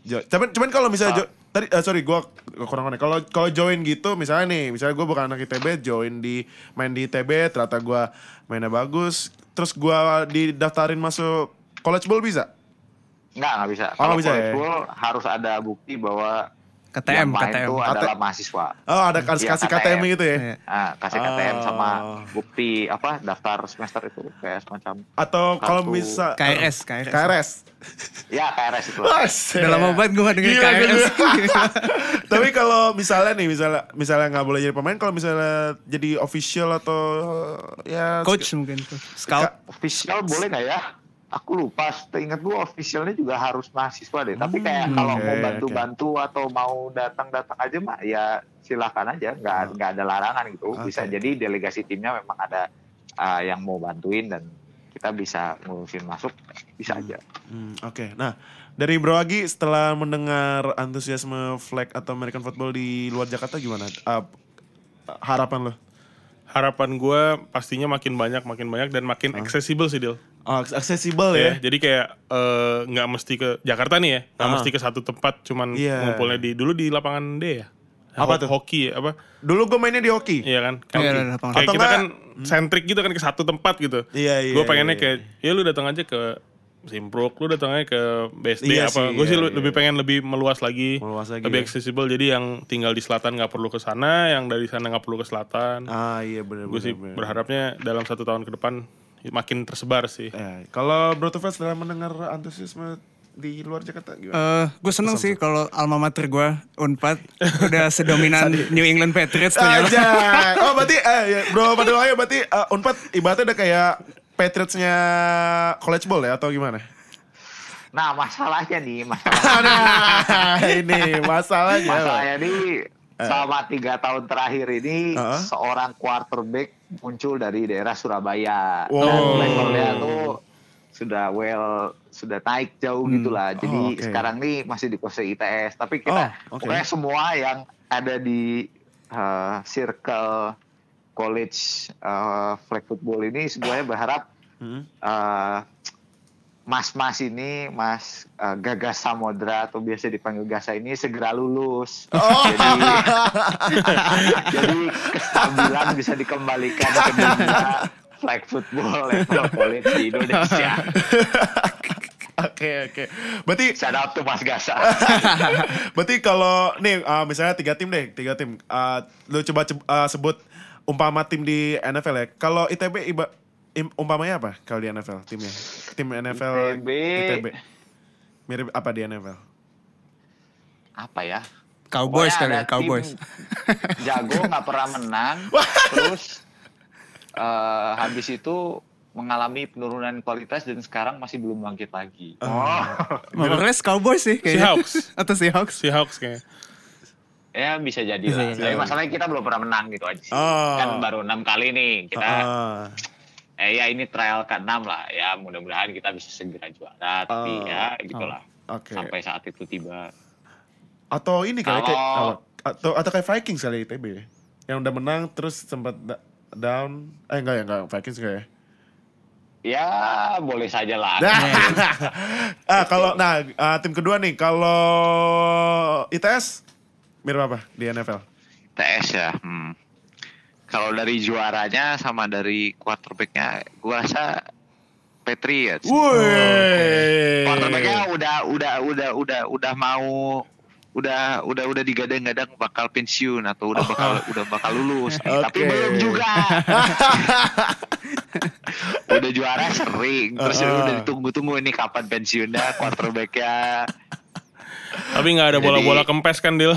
Jo- cuman cuman kalau misalnya jo- tadi eh, sorry gue kurang connect. Kalau kalau join gitu misalnya nih, misalnya gue bukan anak ITB, join di main di ITB, ternyata gue mainnya bagus, terus gue didaftarin masuk college ball bisa? Enggak, nggak bisa. Oh, nggak bisa college ya? ball harus ada bukti bahwa KTM, yang main KTM. itu adalah mahasiswa. Oh ada kasih Iya, kasih KTM. KTM gitu ya? Iya. Ah, kasih KTM sama Oh. bukti apa daftar semester itu kayak semacam Atau kalau misal KRS, KRS. KRS. ya KRS itu. Udah lama banget gue denger Gila, KRS. gila. Tapi kalau misalnya nih, misalnya misalnya nggak boleh jadi pemain, kalau misalnya jadi official atau ya Coach mungkin. Scout. Official boleh nggak ya? Aku lupa, ingat gue officialnya juga harus mahasiswa deh. Tapi kayak Hmm, kalau oke, mau bantu-bantu atau mau datang-datang aja mah ya silakan aja, nggak nggak ada larangan gitu. Oh. Bisa jadi delegasi timnya memang ada uh, yang mau bantuin dan kita bisa ngurusin masuk, bisa aja. Hmm, Oke, nah dari Bro Agi setelah mendengar antusiasme flag atau American football di luar Jakarta gimana? Uh, harapan lo? Harapan gue pastinya makin banyak, makin banyak dan makin accessible sih Dil. Oh, accessible Ya, ya? jadi kayak eh, nggak mesti ke Jakarta nih ya, nggak Ah. mesti ke satu tempat, cuman Iya. ngumpulnya di dulu di lapangan D ya. Apa Ho- tuh? Hoki ya, apa? Dulu gue mainnya di hoki. Iya kan? Iya, Hoki. lapangan. Kayak Atau kita nggak- kan sentrik gitu kan ke satu tempat gitu. Iya, iya, Gue pengennya iya, kayak, ya lu datang aja ke Simpruk, lu datang aja ke BSD Iya apa. Gue sih iya, iya. lebih pengen lebih meluas lagi, Meluas lagi lebih ya. accessible. Jadi yang tinggal di selatan nggak perlu ke sana, yang dari sana nggak perlu ke selatan. Ah iya benar gue sih berharapnya dalam satu tahun ke depan makin tersebar sih. Eh, kalau Bro Tufel setelah mendengar antusiasme di luar Jakarta gimana? Eh, gue seneng sih kalau alma mater gue Unpad udah sedominan New England Patriots. Aja. Oh berarti eh, ya, Bro Padel Ayo berarti eh, Unpad ibaratnya udah kayak Patriots-nya college ball ya atau gimana? Nah masalahnya nih, masalah Nah, ini masalahnya. masalahnya nih selama tiga tahun terakhir ini Heeh. seorang quarterback muncul dari daerah Surabaya dan Wow. levelnya tuh sudah well sudah naik jauh gitulah jadi Oh, oke. sekarang nih masih dikuasai ITS tapi kita Oh, oke. pokoknya semua yang ada di uh, circle college uh, flag football ini semuanya berharap Hmm. uh, Mas-mas ini, Mas uh, Gagas Samodra atau biasa dipanggil Gasa ini segera lulus. Oh. Jadi, jadi kestabilan bisa dikembalikan ke dunia flag football level college di Indonesia. Oke oke. Berarti Shout out to Mas Gasa. berarti kalau nih uh, misalnya tiga tim deh, tiga tim. Uh, lu coba uh, sebut umpama tim di NFL ya. Kalau ITB iba, im- umpamanya apa kalau di NFL timnya? Tim NFL ITB. ITB. Mirip apa di NFL? Apa ya? Cowboys kali ya, Cowboys. Jago nggak pernah menang. terus eh, habis itu mengalami penurunan kualitas dan sekarang masih belum bangkit lagi. Oh. Mores Cowboys sih kayaknya. Seahawks. Atau Seahawks. Seahawks kayaknya. Ya bisa jadi Bisa lah. jadi. Tapi masalahnya kita belum pernah menang gitu aja sih. Oh. Kan baru enam kali nih kita. Ah. Eh ya ini trial ke-6 lah. Ya mudah-mudahan kita bisa segera juara. Oh. Tapi ya gitulah. Oke. Sampai saat itu tiba. Atau ini kali kayak atau atau kayak Vikings kali ITB. Yang udah menang terus sempat down. Eh enggak ya, enggak Vikings enggak ya? Ya boleh saja lah. ah kalau nah ah, tim kedua nih kalau ITS mirip apa di NFL? TS ya. Hmm. Kalau dari juaranya sama dari quarterbacknya, gua rasa Patriots. Woi. Quarterbacknya udah udah udah udah udah mau udah udah udah digadang-gadang bakal pensiun atau udah bakal udah bakal lulus nih. tapi belum juga udah juara sering terus Uh-uh. udah ditunggu-tunggu ini kapan pensiunnya quarterbacknya Tapi nggak ada bola-bola kempes kan, Dil?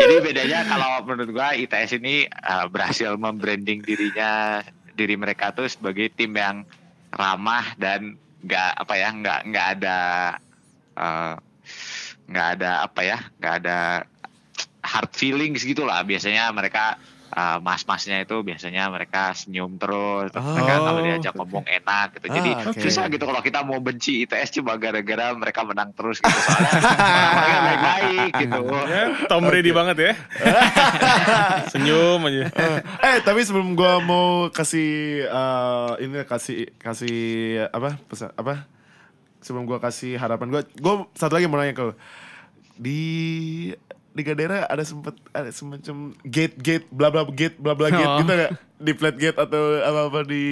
Jadi bedanya kalau menurut gua ITS ini uh, berhasil membranding dirinya diri mereka tuh sebagai tim yang ramah dan nggak apa ya nggak nggak ada uh, nggak ada apa ya nggak ada hard feelings gitulah biasanya mereka uh, mas-masnya itu biasanya mereka senyum terus mereka Oh, kalau diajak oke. ngomong enak gitu jadi Ah, oke. susah gitu kalau kita mau benci ITS cuma gara-gara mereka menang terus gitu soalnya baik-baik gitu Ya, Tom Brady banget ya. Senyum aja. eh tapi sebelum gua mau kasih eh, ini kasih kasih apa pesan apa sebelum gua kasih harapan gua gua satu lagi mau nanya ke lu. di Liga Daerah ada sempet ada semacam gate gate bla bla gate bla bla gate Oh. gitu nggak di flat gate atau apa apa di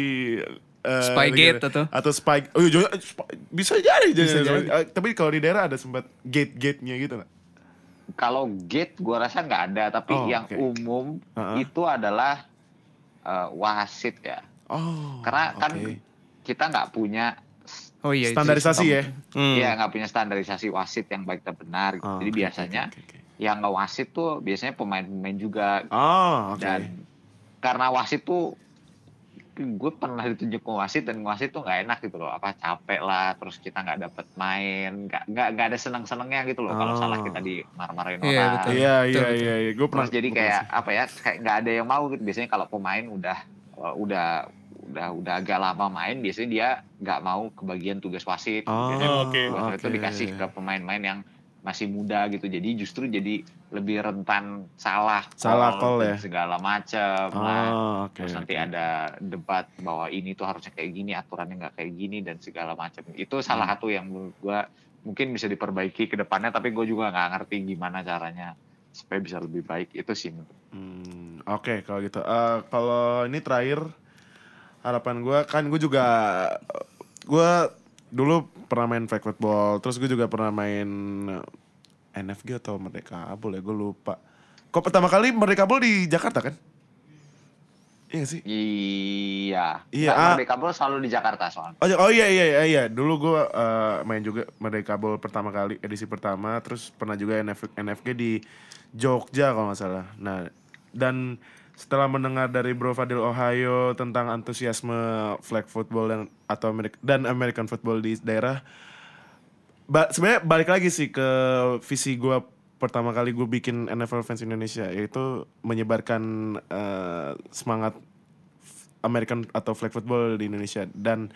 eh, Spy Liga gate Daerah? atau? atau spy oh iya spy- bisa jadi Bisa jadi. jadi. Eh, tapi kalau di daerah ada sempat gate-gate-nya gitu nggak? Kalau gate gua rasa nggak ada, tapi Oh, yang oke. umum Uh-uh. itu adalah eh, wasit ya. Oh. Karena kan kita nggak punya Oh iya. standarisasi ya. Hmm. ya nggak punya standarisasi wasit yang baik dan benar. gitu. Oh, Jadi oke, biasanya oke, yang ngewasit tuh biasanya pemain-pemain juga Oh, oke. dan karena wasit tuh gue pernah ditunjuk ke wasit dan wasit tuh nggak enak gitu loh apa capek lah terus kita nggak dapet main nggak nggak nggak ada senang senangnya gitu loh kalau Oh. salah kita di marah-marahin Iya, orang betul. Iya, iya, Betul, iya, iya. Gue pernah. terus jadi kayak pernah apa ya kayak nggak ada yang mau gitu biasanya kalau pemain udah uh, udah udah udah agak lama main biasanya dia nggak mau kebagian tugas wasit Oh, biasanya Oh, oke. tugas itu dikasih ke pemain-pemain yang masih muda gitu jadi justru jadi lebih rentan salah Salah call dan ya? segala macam lah Oh, oke. terus nanti oke. ada debat bahwa ini tuh harusnya kayak gini aturannya nggak kayak gini dan segala macam itu salah Hmm. satu yang menurut gua mungkin bisa diperbaiki ke depannya tapi gue juga nggak ngerti gimana caranya supaya bisa lebih baik itu sih Hmm, Oke kalau gitu. Eh, kalau ini terakhir harapan gue kan gue juga gue dulu pernah main flag football, terus gue juga pernah main NFG atau Merdeka Abul ya gue lupa. Kok pertama kali Merdeka Abul di Jakarta kan? Iya sih? Iya. Iya, Nggak, ah. Merdeka Ball selalu di Jakarta soalnya. Oh, oh iya iya iya iya. Dulu gue eh, main juga Merdeka Bowl pertama kali edisi pertama, terus pernah juga NF, NFG di Jogja kalau nggak salah. Nah dan setelah mendengar dari Bro Fadil Ohio tentang antusiasme flag football dan atau Amerik- dan American football di daerah, ba- sebenarnya balik lagi sih ke visi gue pertama kali gue bikin NFL fans Indonesia yaitu menyebarkan eh, semangat American atau flag football di Indonesia. Dan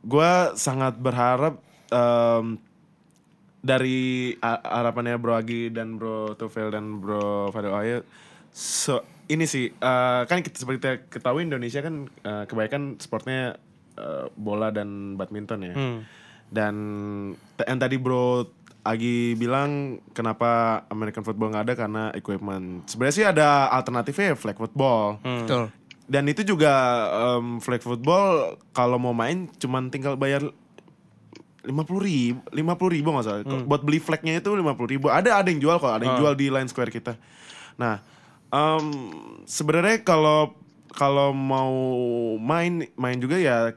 gue sangat berharap em, dari harapannya Bro Agi dan Bro Tufel dan Bro Fadil Ohio so ini sih eh, kan kita seperti kita ketahui Indonesia kan eh, kebanyakan sportnya eh, bola dan badminton ya Hmm. dan yang tadi Bro Agi bilang kenapa American football nggak ada karena equipment sebenarnya sih ada alternatifnya ya flag football Hmm. Betul. dan itu juga em, flag football kalau mau main cuman tinggal bayar lima puluh ribu lima puluh ribu nggak salah Kok buat beli flagnya itu lima puluh ribu ada ada yang jual kok ada yang Ah. jual di line square kita nah em, sebenarnya kalau kalau mau main main juga ya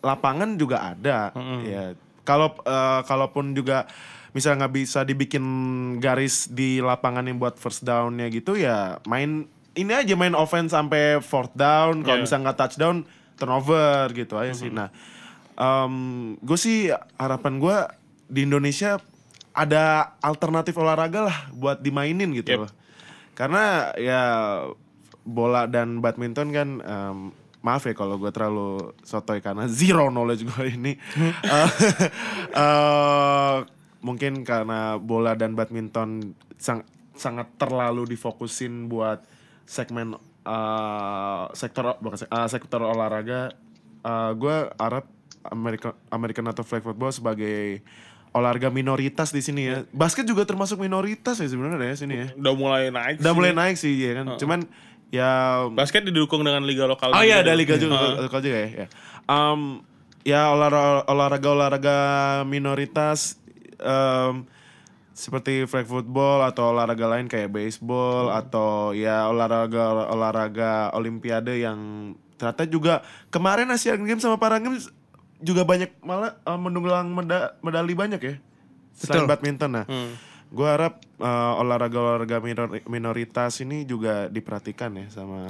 lapangan juga ada. Ya kalau eh, kalaupun juga misalnya nggak bisa dibikin garis di lapangan yang buat first downnya gitu ya main ini aja main offense sampai fourth down. Kalau Yeah. misalnya nggak touchdown turnover gitu aja sih. Nah gue sih harapan gue di Indonesia ada alternatif olahraga lah buat dimainin gitu Yep. loh karena ya bola dan badminton kan em, maaf ya kalau gue terlalu sotoy karena zero knowledge gue ini. Eh, eh, mungkin karena bola dan badminton sang- sangat terlalu difokusin buat segmen eh, sektor bukan eh, sektor olahraga. Gue harap American American atau flag football sebagai olahraga minoritas di sini ya. Basket juga termasuk minoritas ya sebenarnya ya sini ya. Udah mulai naik udah sih. mulai naik sih ya kan. Cuman ya Basket didukung dengan liga lokal. Oh iya ada liga juga, lokal juga ya. Ya, Em, ya olahraga olahraga olahraga minoritas em, seperti flag football atau olahraga lain kayak baseball atau ya olahraga olahraga olimpiade yang ternyata juga kemarin Asian Games sama Para Games juga banyak malah eh, mendulang meda- medali banyak ya. Selain Betul. badminton nah. Hmm. Gue harap eh, olahraga-olahraga minor- minoritas ini juga diperhatikan ya sama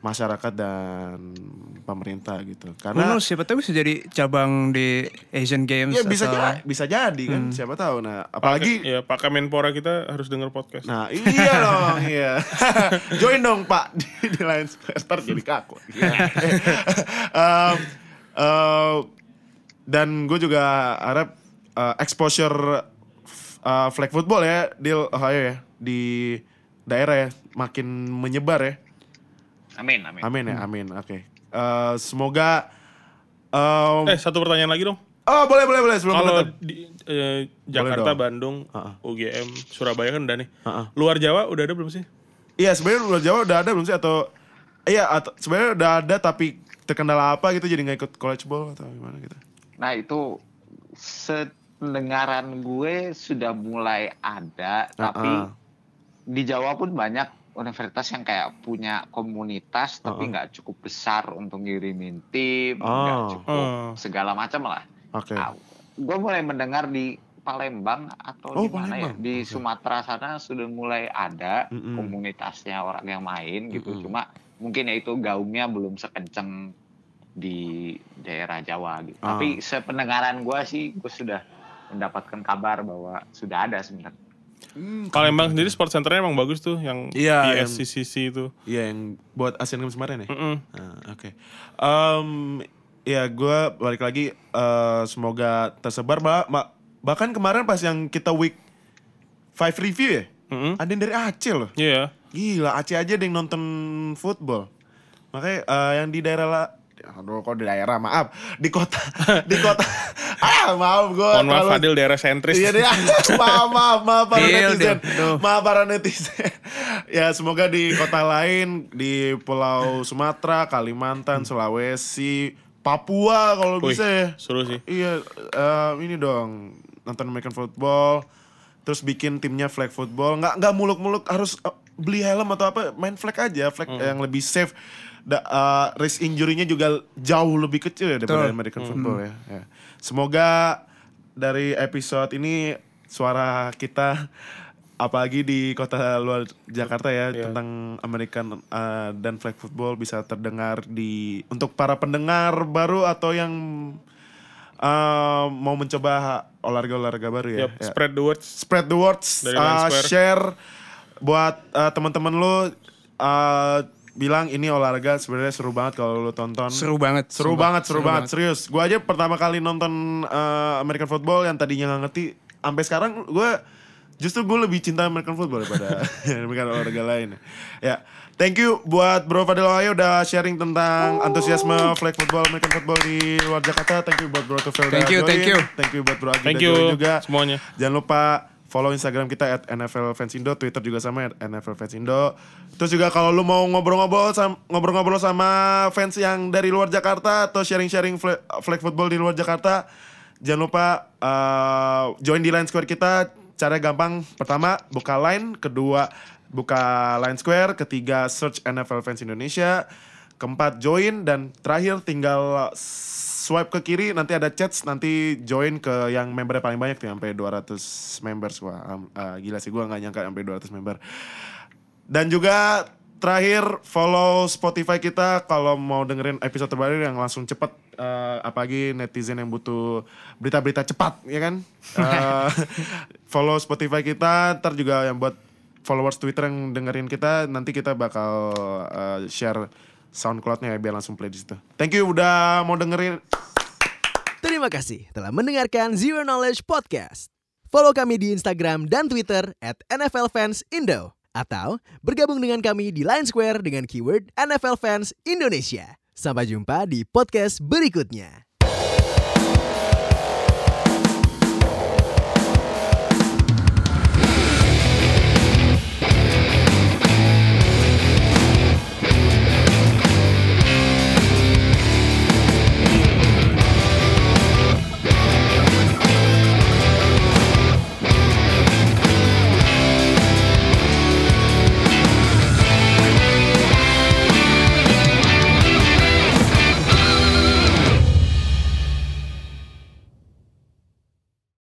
masyarakat dan pemerintah gitu. Karena knows, siapa tahu bisa jadi cabang di Asian Games ya bisa atau ja- bisa jadi kan siapa tahu. Nah, apalagi ya Pak Kemenpora kita harus dengar podcast. Nah iya dong iya Join dong pak Di, di line square jadi kaku Iya. Em, eh, Dan gue juga harap eh, Exposure eh, Flag football ya Di Ohio ya Di daerah ya Makin menyebar ya Amin, amin. Amin ya amin Oke Eh, Semoga em, eh satu pertanyaan lagi dong. Oh boleh boleh boleh Sebelum Kalau di eh, Jakarta. Bandung, Heeh. UGM, Surabaya kan udah nih. Heeh. Luar Jawa udah ada belum sih? Iya sebenarnya luar Jawa udah ada belum sih atau iya atau sebenarnya udah ada tapi terkendala apa gitu jadi nggak ikut college ball atau gimana gitu. Nah itu sependengaran gue sudah mulai ada, tapi Ah, di Jawa pun banyak universitas yang kayak punya komunitas tapi Uh-uh. nggak cukup besar untuk ngirimin tim, nggak Oh. cukup Oh. segala macam lah. Oke. Nah, gue mulai mendengar di Palembang atau Oh, di mana ya di Oke. Sumatera sana sudah mulai ada Mm-mm. komunitasnya orang yang main gitu. Mm-mm. Cuma mungkin ya itu gaungnya belum sekenceng di daerah Jawa gitu. Ah. Tapi sependengaran gue sih gue sudah mendapatkan kabar bahwa sudah ada sebenarnya. Palembang sendiri sport centernya emang bagus tuh yang Iya, yang- ISCCC itu. Iya yang buat Asian Games kemarin ya. Mm-mm. Ah, Oke. Em, ya gue balik lagi eh, semoga tersebar bah- bah- bahkan kemarin pas yang kita week 5 review ya. Mm-mm. Ada yang dari Aceh loh. Iya. Gila Aceh aja ada yang nonton football. Makanya eh, yang di daerah Aduh kok di daerah maaf Di kota Di kota Ah maaf gue Mohon maaf Fadil daerah sentris. Iya deh, maaf, maaf, maaf para Deal, netizen. Maaf para netizen. ya semoga di kota lain, di Pulau Sumatera, Kalimantan, Sulawesi, Papua kalau bisa ya. seru sih. Iya, eh, ini dong nonton American football, terus bikin timnya flag football. Nggak nggak muluk-muluk harus eh, beli helm atau apa, main flag aja, flag Hmm. yang lebih safe. Da, eh, risk injury-nya juga jauh lebih kecil ya daripada Betul. American Hmm. football ya. ya. Semoga dari episode ini suara kita apalagi di kota luar Jakarta ya Iya. tentang American uh, dan flag football bisa terdengar di untuk para pendengar baru atau yang uh, mau mencoba olahraga-olahraga baru ya. Yap, Ya. spread the words. Spread the words, Dari uh, share buat uh, teman-teman lu uh, bilang ini olahraga sebenarnya seru banget kalau lu tonton. Seru banget. Seru sumpah. banget, seru, banget, serius. Gue aja pertama kali nonton uh, American football yang tadinya nggak ngerti, sampai sekarang gue justru gue lebih cinta American football daripada American olahraga lain. Ya, thank you buat Bro Fadil Wahyu udah sharing tentang antusiasme flag football American football di luar Jakarta. Thank you buat Bro Tufel Thank you, join. thank you. Thank you buat Bro Agi Thank you juga. semuanya. Jangan lupa follow Instagram kita at NFL Twitter juga sama at NFL. Terus juga kalau lu mau ngobrol-ngobrol sam- ngobrol-ngobrol sama fans yang dari luar Jakarta atau sharing-sharing flag football di luar Jakarta, jangan lupa uh, join di Line Square kita. Cara gampang, pertama buka line, kedua buka Line Square, ketiga search NFL Fans Indonesia, keempat join dan terakhir tinggal swipe ke kiri nanti ada chats nanti join ke yang membernya paling banyak tuh sampai 200 members. Wah am- ah, gila sih gua nggak nyangka sampai 200 member. Dan juga terakhir follow Spotify kita kalau mau dengerin episode terbaru yang langsung cepet eh, apalagi netizen yang butuh berita-berita cepat ya kan? Eh, follow Spotify kita ntar juga yang buat followers Twitter yang dengerin kita nanti kita bakal eh, share SoundCloud-nya ya biar langsung play di situ. Thank you udah mau dengerin Terima kasih telah mendengarkan Zero Knowledge Podcast. Follow kami di Instagram dan Twitter at NFL Fans Indo. Atau bergabung dengan kami di Line Square dengan keyword NFL Fans Indonesia. Sampai jumpa di podcast berikutnya.